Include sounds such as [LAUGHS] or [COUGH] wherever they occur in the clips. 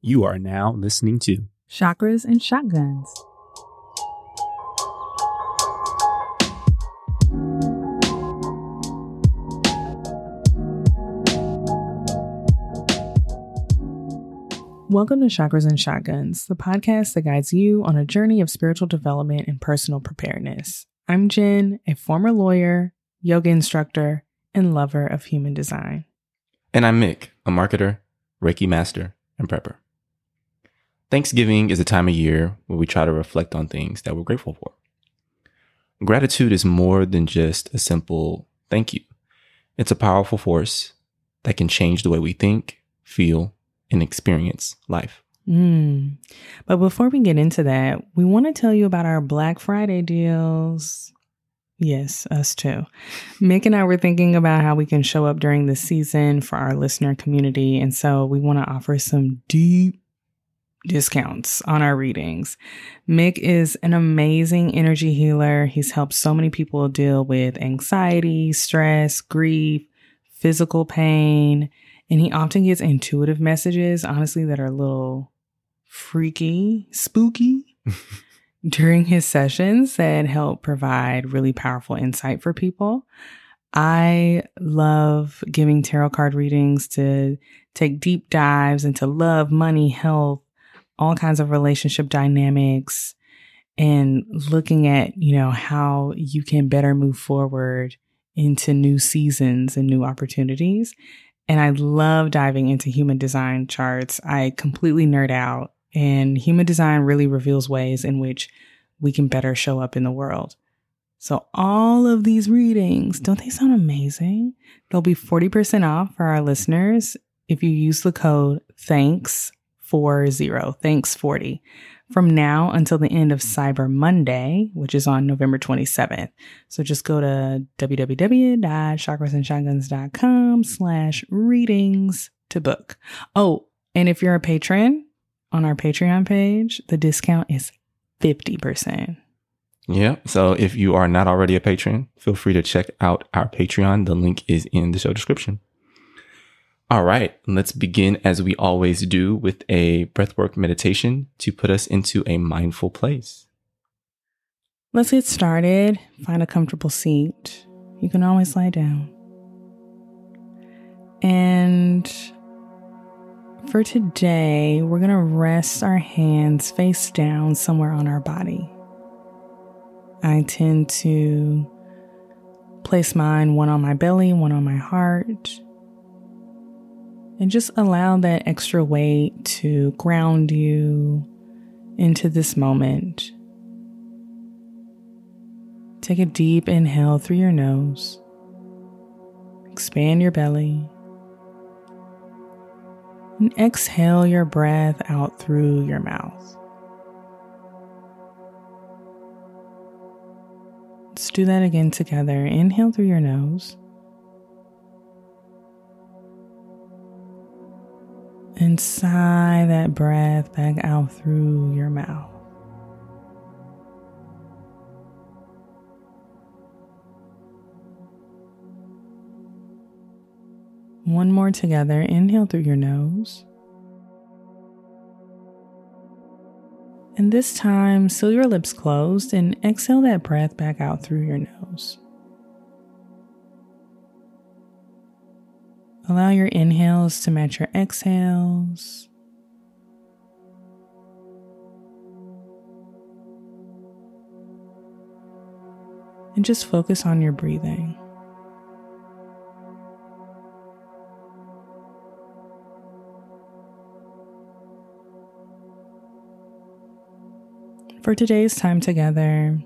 You are now listening to Chakras and Shotguns. Welcome to Chakras and Shotguns, the podcast that guides you on a journey of spiritual development and personal preparedness. I'm Jenn, a former lawyer, yoga instructor, and lover of human design. And I'm Mik, a marketer, Reiki master, and prepper. Thanksgiving is a time of year where we try to reflect on things that we're grateful for. Gratitude is more than just a simple thank you. It's a powerful force that can change the way we think, feel, and experience life. Mm. But before we get into that, we want to tell you about our Black Friday deals. Yes, us too. Mik and I were thinking about how we can show up during the season for our listener community. And so we want to offer some deep discounts on our readings. Mik is an amazing energy healer. He's helped so many people deal with anxiety, stress, grief, physical pain, and he often gets intuitive messages, honestly, that are a little freaky, spooky [LAUGHS] during his sessions that help provide really powerful insight for people. I love giving tarot card readings to take deep dives into love, money, health, all kinds of relationship dynamics and looking at, you know, how you can better move forward into new seasons and new opportunities. And I love diving into human design charts. I completely nerd out, and human design really reveals ways in which we can better show up in the world. So, all of these readings, don't they sound amazing? They'll be 40% off for our listeners if you use the code THANKS Four zero. Thanks 40. From now until the end of Cyber Monday, which is on November 27th. So just go to www.chakrasandshotguns.com slash readings to book. Oh, and if you're a patron on our Patreon page, the discount is 50%. Yeah. So if you are not already a patron, feel free to check out our Patreon. The link is in the show description. All right, let's begin as we always do with a breathwork meditation to put us into a mindful place. Let's get started. Find a comfortable seat. You can always lie down. And for today, we're going to rest our hands face down somewhere on our body. I tend to place mine one on my belly, one on my heart and just allow that extra weight to ground you into this moment. Take a deep inhale through your nose, expand your belly, and exhale your breath out through your mouth. Let's do that again together. Inhale through your nose. And sigh that breath back out through your mouth. One more together. Inhale through your nose. And this time, seal your lips closed and exhale that breath back out through your nose. Allow your inhales to match your exhales. And just focus on your breathing. For today's time together,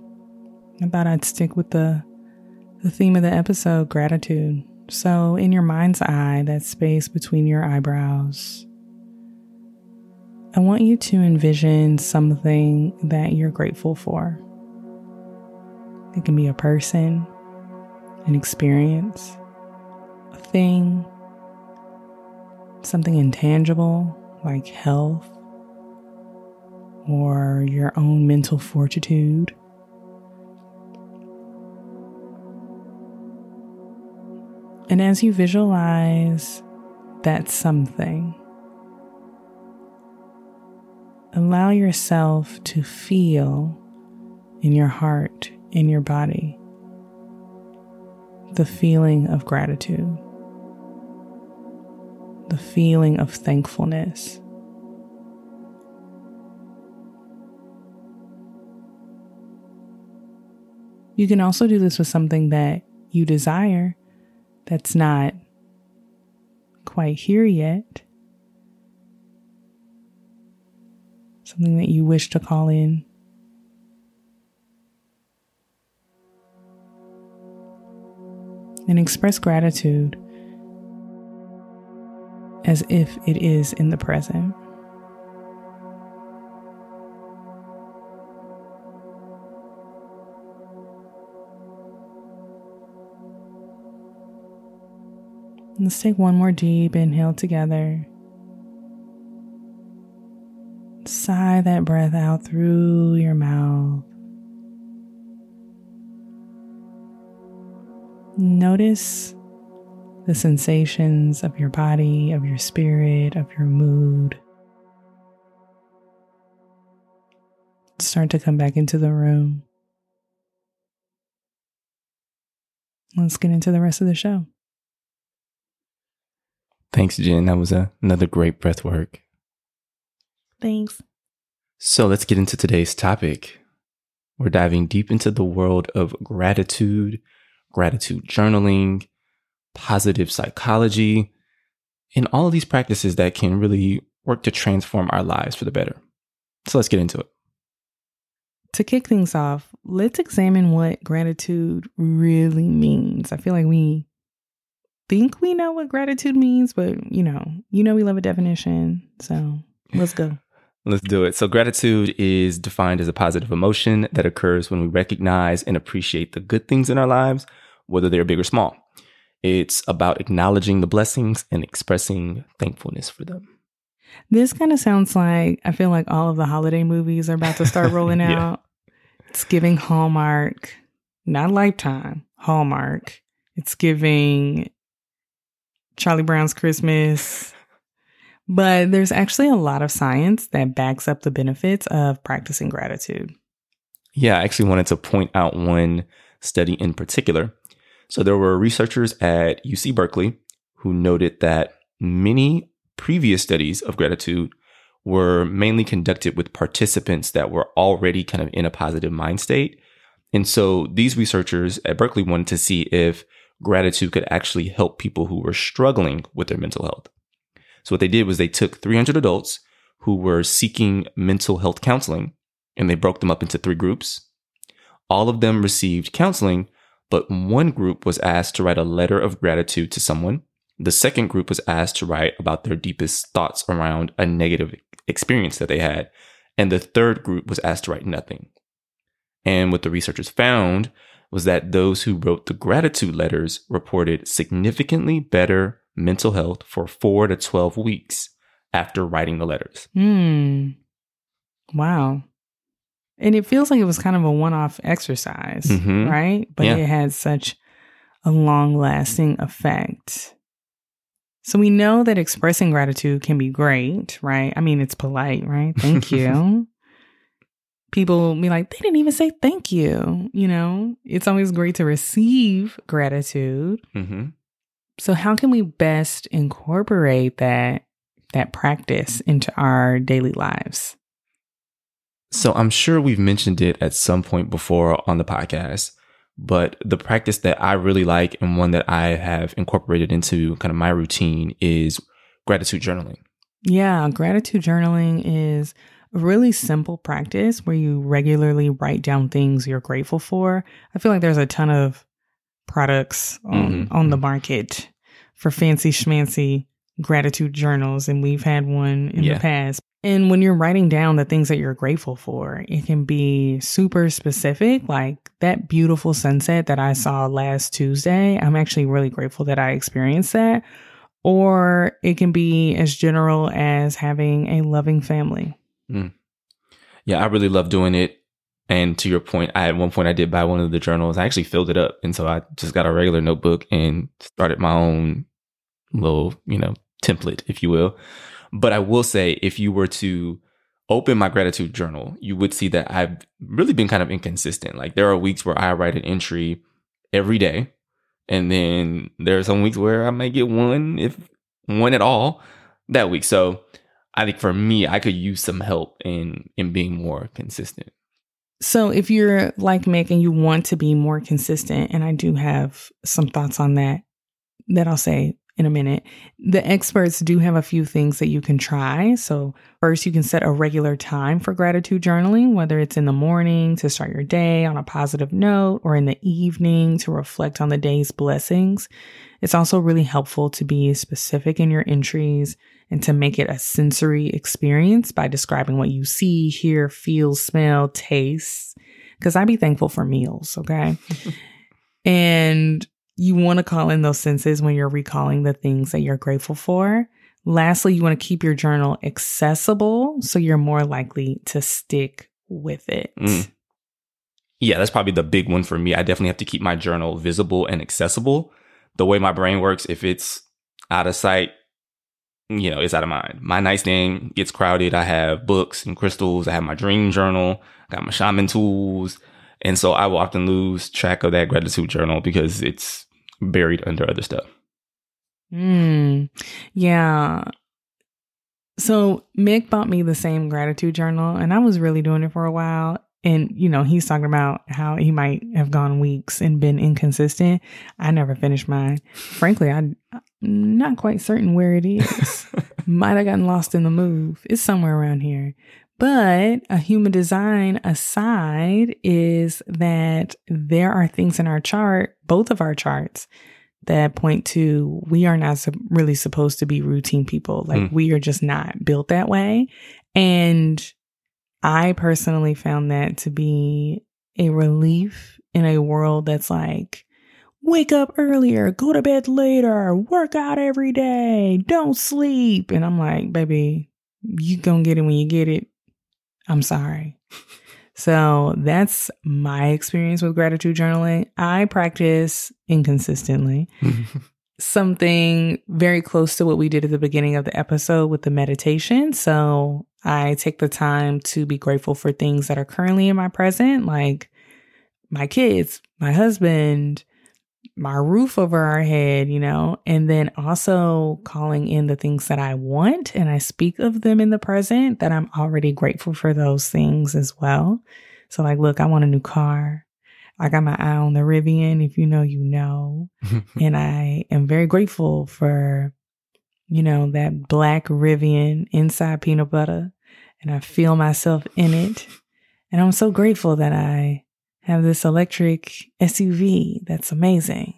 I thought I'd stick with the, the theme of the episode gratitude. So, in your mind's eye, that space between your eyebrows, I want you to envision something that you're grateful for. It can be a person, an experience, a thing, something intangible like health or your own mental fortitude. And as you visualize that something, allow yourself to feel in your heart, in your body, the feeling of gratitude, the feeling of thankfulness. You can also do this with something that you desire that's not quite here yet. Something that you wish to call in. And express gratitude as if it is in the present. Let's take one more deep inhale together. Sigh that breath out through your mouth. Notice the sensations of your body, of your spirit, of your mood. Start to come back into the room. Let's get into the rest of the show. Thanks, Jenn. That was a, another great breath work. Thanks. So let's get into today's topic. We're diving deep into the world of gratitude, gratitude journaling, positive psychology, and all of these practices that can really work to transform our lives for the better. So let's get into it. To kick things off, let's examine what gratitude really means. I feel like we think we know what gratitude means, but you know, you know we love a definition. So let's go. [LAUGHS] Let's do it. So, gratitude is defined as a positive emotion that occurs when we recognize and appreciate the good things in our lives, whether they're big or small. It's about acknowledging the blessings and expressing thankfulness for them. This kind of sounds like I feel like all of the holiday movies are about to start [LAUGHS] rolling yeah. out. It's giving Hallmark, not Lifetime, Hallmark. It's giving Charlie Brown's Christmas. But there's actually a lot of science that backs up the benefits of practicing gratitude. Yeah, I actually wanted to point out one study in particular. So there were researchers at UC Berkeley who noted that many previous studies of gratitude were mainly conducted with participants that were already kind of in a positive mind state. And so these researchers at Berkeley wanted to see if gratitude could actually help people who were struggling with their mental health. So what they did was they took 300 adults who were seeking mental health counseling and they broke them up into three groups. All of them received counseling, but one group was asked to write a letter of gratitude to someone. The second group was asked to write about their deepest thoughts around a negative experience that they had. And the third group was asked to write nothing. And what the researchers found was that those who wrote the gratitude letters reported significantly better mental health for four to 12 weeks after writing the letters. Hmm. Wow. And it feels like it was kind of a one off exercise, mm-hmm. right? But yeah. it had such a long lasting effect. So we know that expressing gratitude can be great, right? I mean, it's polite, right? Thank [LAUGHS] you people be like, they didn't even say thank you. You know, it's always great to receive gratitude. Mm-hmm. So, how can we best incorporate that that practice into our daily lives? So, I'm sure we've mentioned it at some point before on the podcast, but the practice that I really like and one that I have incorporated into kind of my routine is gratitude journaling. Yeah, gratitude journaling is a really simple practice where you regularly write down things you're grateful for. I feel like there's a ton of products on, mm-hmm. on the market for fancy schmancy gratitude journals, and we've had one in yeah. the past. And when you're writing down the things that you're grateful for, it can be super specific, like that beautiful sunset that I saw last Tuesday. I'm actually really grateful that I experienced that. Or it can be as general as having a loving family. Mm. Yeah, I really love doing it. And to your point, I at one point I did buy one of the journals. I actually filled it up, and so I just got a regular notebook and started my own little, you know, template, if you will. But I will say, if you were to open my gratitude journal, you would see that I've really been kind of inconsistent. Like there are weeks where I write an entry every day. And then there are some weeks where I may get one, if one at all, that week. So I think for me, I could use some help in in being more consistent. So if you're like Mik and you want to be more consistent, and I do have some thoughts on that that I'll say in a minute. The experts do have a few things that you can try. So, first, you can set a regular time for gratitude journaling, whether it's in the morning to start your day on a positive note or in the evening to reflect on the day's blessings. It's also really helpful to be specific in your entries and to make it a sensory experience by describing what you see, hear, feel, smell, taste. Because I'd be thankful for meals, okay? [LAUGHS] and you want to call in those senses when you're recalling the things that you're grateful for. Lastly, you want to keep your journal accessible so you're more likely to stick with it. Mm. Yeah, that's probably the big one for me. I definitely have to keep my journal visible and accessible. The way my brain works, if it's out of sight, you know, it's out of mind. My nightstand gets crowded. I have books and crystals. I have my dream journal. I got my shaman tools. And so I will often lose track of that gratitude journal because it's buried under other stuff. Hmm. Yeah. So Mik bought me the same gratitude journal, and I was really doing it for a while. And, you know, he's talking about how he might have gone weeks and been inconsistent. I never finished mine. Frankly, I'm not quite certain where it is. [LAUGHS] might have gotten lost in the move. It's somewhere around here. But a human design aside is that there are things in our chart, both of our charts, that point to we are not really supposed to be routine people. Like mm. we are just not built that way. And I personally found that to be a relief in a world that's like, wake up earlier, go to bed later, work out every day, don't sleep. And I'm like, baby, you gonna get it when you get it. I'm sorry. [LAUGHS] So that's my experience with gratitude journaling. I practice inconsistently. [LAUGHS] Something very close to what we did at the beginning of the episode with the meditation. So I take the time to be grateful for things that are currently in my present, like my kids, my husband, my roof over our head, you know, and then also calling in the things that I want and I speak of them in the present that I'm already grateful for those things as well. So, like, look, I want a new car. I got my eye on the Rivian. If you know, you know. [LAUGHS] and I am very grateful for, you know, that black Rivian inside peanut butter. And I feel myself in it. And I'm so grateful that I have this electric SUV that's amazing.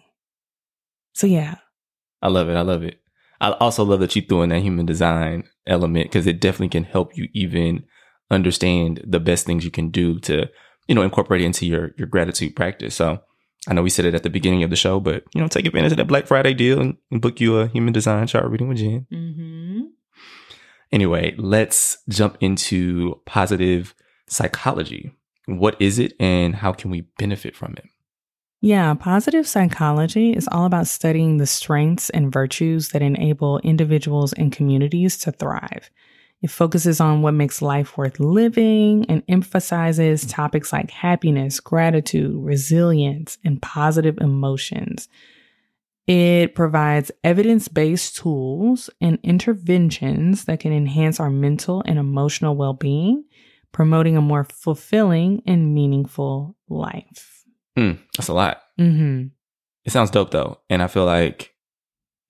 So yeah. I love it. I love it. I also love that you threw in that human design element because it definitely can help you even understand the best things you can do to, you know, incorporate it into your your gratitude practice. So I know we said it at the beginning of the show, but you know, take advantage of that Black Friday deal and, and book you a human design chart reading with Jenn. Mm-hmm. Anyway, let's jump into positive psychology. What is it and how can we benefit from it? Yeah, positive psychology is all about studying the strengths and virtues that enable individuals and communities to thrive. It focuses on what makes life worth living and emphasizes topics like happiness, gratitude, resilience, and positive emotions. It provides evidence based tools and interventions that can enhance our mental and emotional well being promoting a more fulfilling and meaningful life. Mm, that's a lot. Mm-hmm. It sounds dope though. And I feel like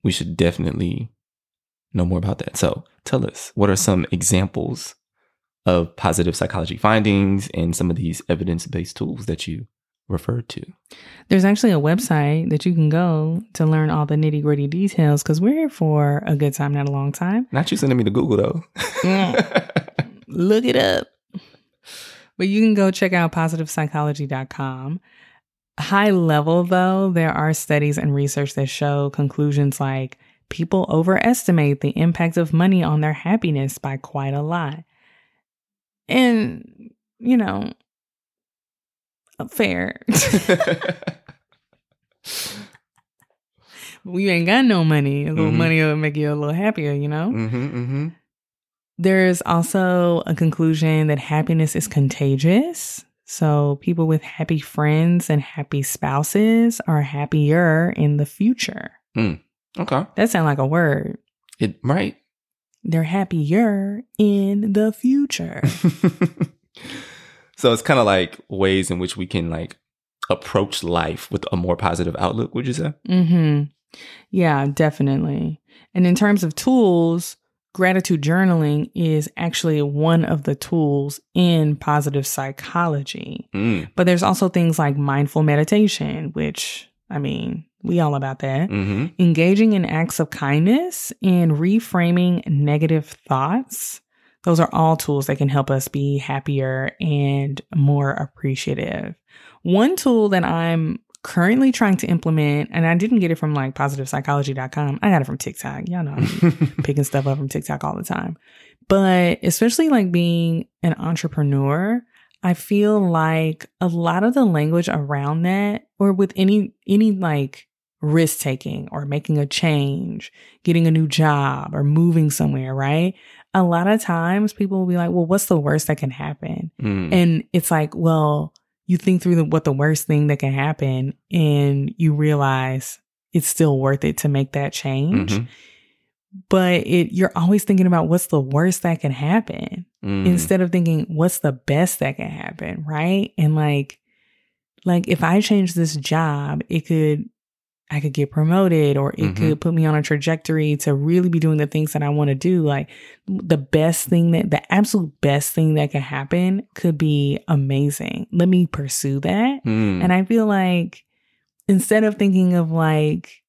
we should definitely know more about that. So tell us, what are some examples of positive psychology findings and some of these evidence based tools that you referred to? There's actually a website that you can go to learn all the nitty gritty details because we're here for a good time, not a long time. Not you sending me to Google though. mm. [LAUGHS] Look it up. But you can go check out positivepsychology.com. High level, though, there are studies and research that show conclusions like people overestimate the impact of money on their happiness by quite a lot. And, you know, fair. [LAUGHS] you ain't got no money. A little mm-hmm. money will make you a little happier, you know? Mm-hmm, mm-hmm. There's also a conclusion that happiness is contagious. So people with happy friends and happy spouses are happier in the future. Okay. That sounds like a word. It right. They're happier in the future. [LAUGHS] so it's kind of like ways in which we can like approach life with a more positive outlook, would you say? Mm-hmm. Yeah, definitely. And in terms of tools, gratitude journaling is actually one of the tools in positive psychology. Mm. But there's also things like mindful meditation, which, I mean, we all about that. hmm Engaging in acts of kindness and reframing negative thoughts. Those are all tools that can help us be happier and more appreciative. One tool that I'm currently trying to implement, and I didn't get it from like positivepsychology.com. I got it from TikTok. Y'all know I'm [LAUGHS] picking stuff up from TikTok all the time. But especially like being an entrepreneur, I feel like a lot of the language around that or with any any like risk taking or making a change, getting a new job or moving somewhere, right? A lot of times people will be like, "Well, what's the worst that can happen?" Mm. And it's like, well, you think through the, what the worst thing that can happen and you realize it's still worth it to make that change. Mhm. But it you're always thinking about what's the worst that can happen Mm. instead of thinking what's the best that can happen, right? And like like if I change this job, it could I could get promoted or it Mhm. could put me on a trajectory to really be doing the things that I want to do. Like the best thing that the absolute best thing that could happen could be amazing. Let me pursue that. Mm. And I feel like instead of thinking of like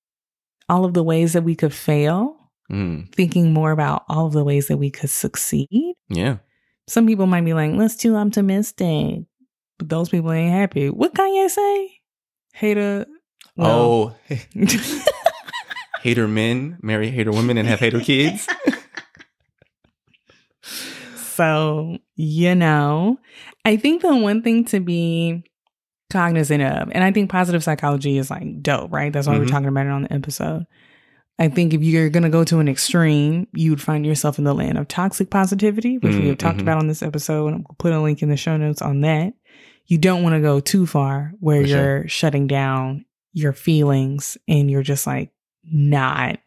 all of the ways that we could fail, Mm. thinking more about all of the ways that we could succeed. Yeah. Some people might be like, that's too optimistic. But those people ain't happy. What Kanye say? Hater. Well, oh, [LAUGHS] hater men marry hater women and have hater kids. [LAUGHS] so, you know, I think the one thing to be cognizant of, and I think positive psychology is like dope, right? That's why we're Mhm. talking about it on the episode. I think if you're going to go to an extreme, you'd find yourself in the land of toxic positivity, which we Mm, have talked mhm. about on this episode. And we'll put a link in the show notes on that. You don't want to go too far where For you're sure. shutting down your feelings and you're just like not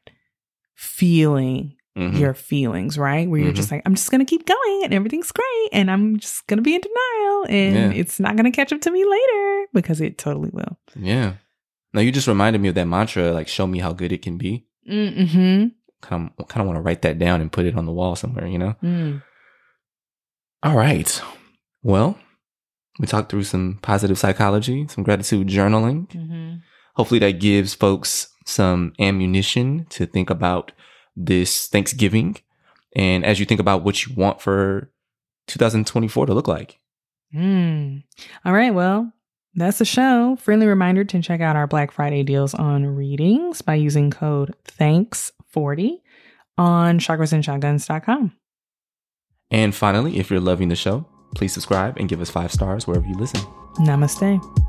feeling Mhm. your feelings, right? Where you're just like, I'm just going to keep going and everything's great and I'm just going to be in denial and Yeah. it's not going to catch up to me later because it totally will. Yeah. Now you just reminded me of that mantra, like "Show me how good it can be." Mm-hmm. Kind of, kind of want to write that down and put it on the wall somewhere. You know. Mm. All right. Well, we talked through some positive psychology, some gratitude journaling. Mm-hmm. Hopefully, that gives folks some ammunition to think about this Thanksgiving, and as you think about what you want for 2024 to look like. Mm. All right. Well, that's the show. Friendly reminder to check out our Black Friday deals on readings by using code THANKS40 on chakrasandshotguns.com. And finally, if you're loving the show, please subscribe and give us five stars wherever you listen. Namaste.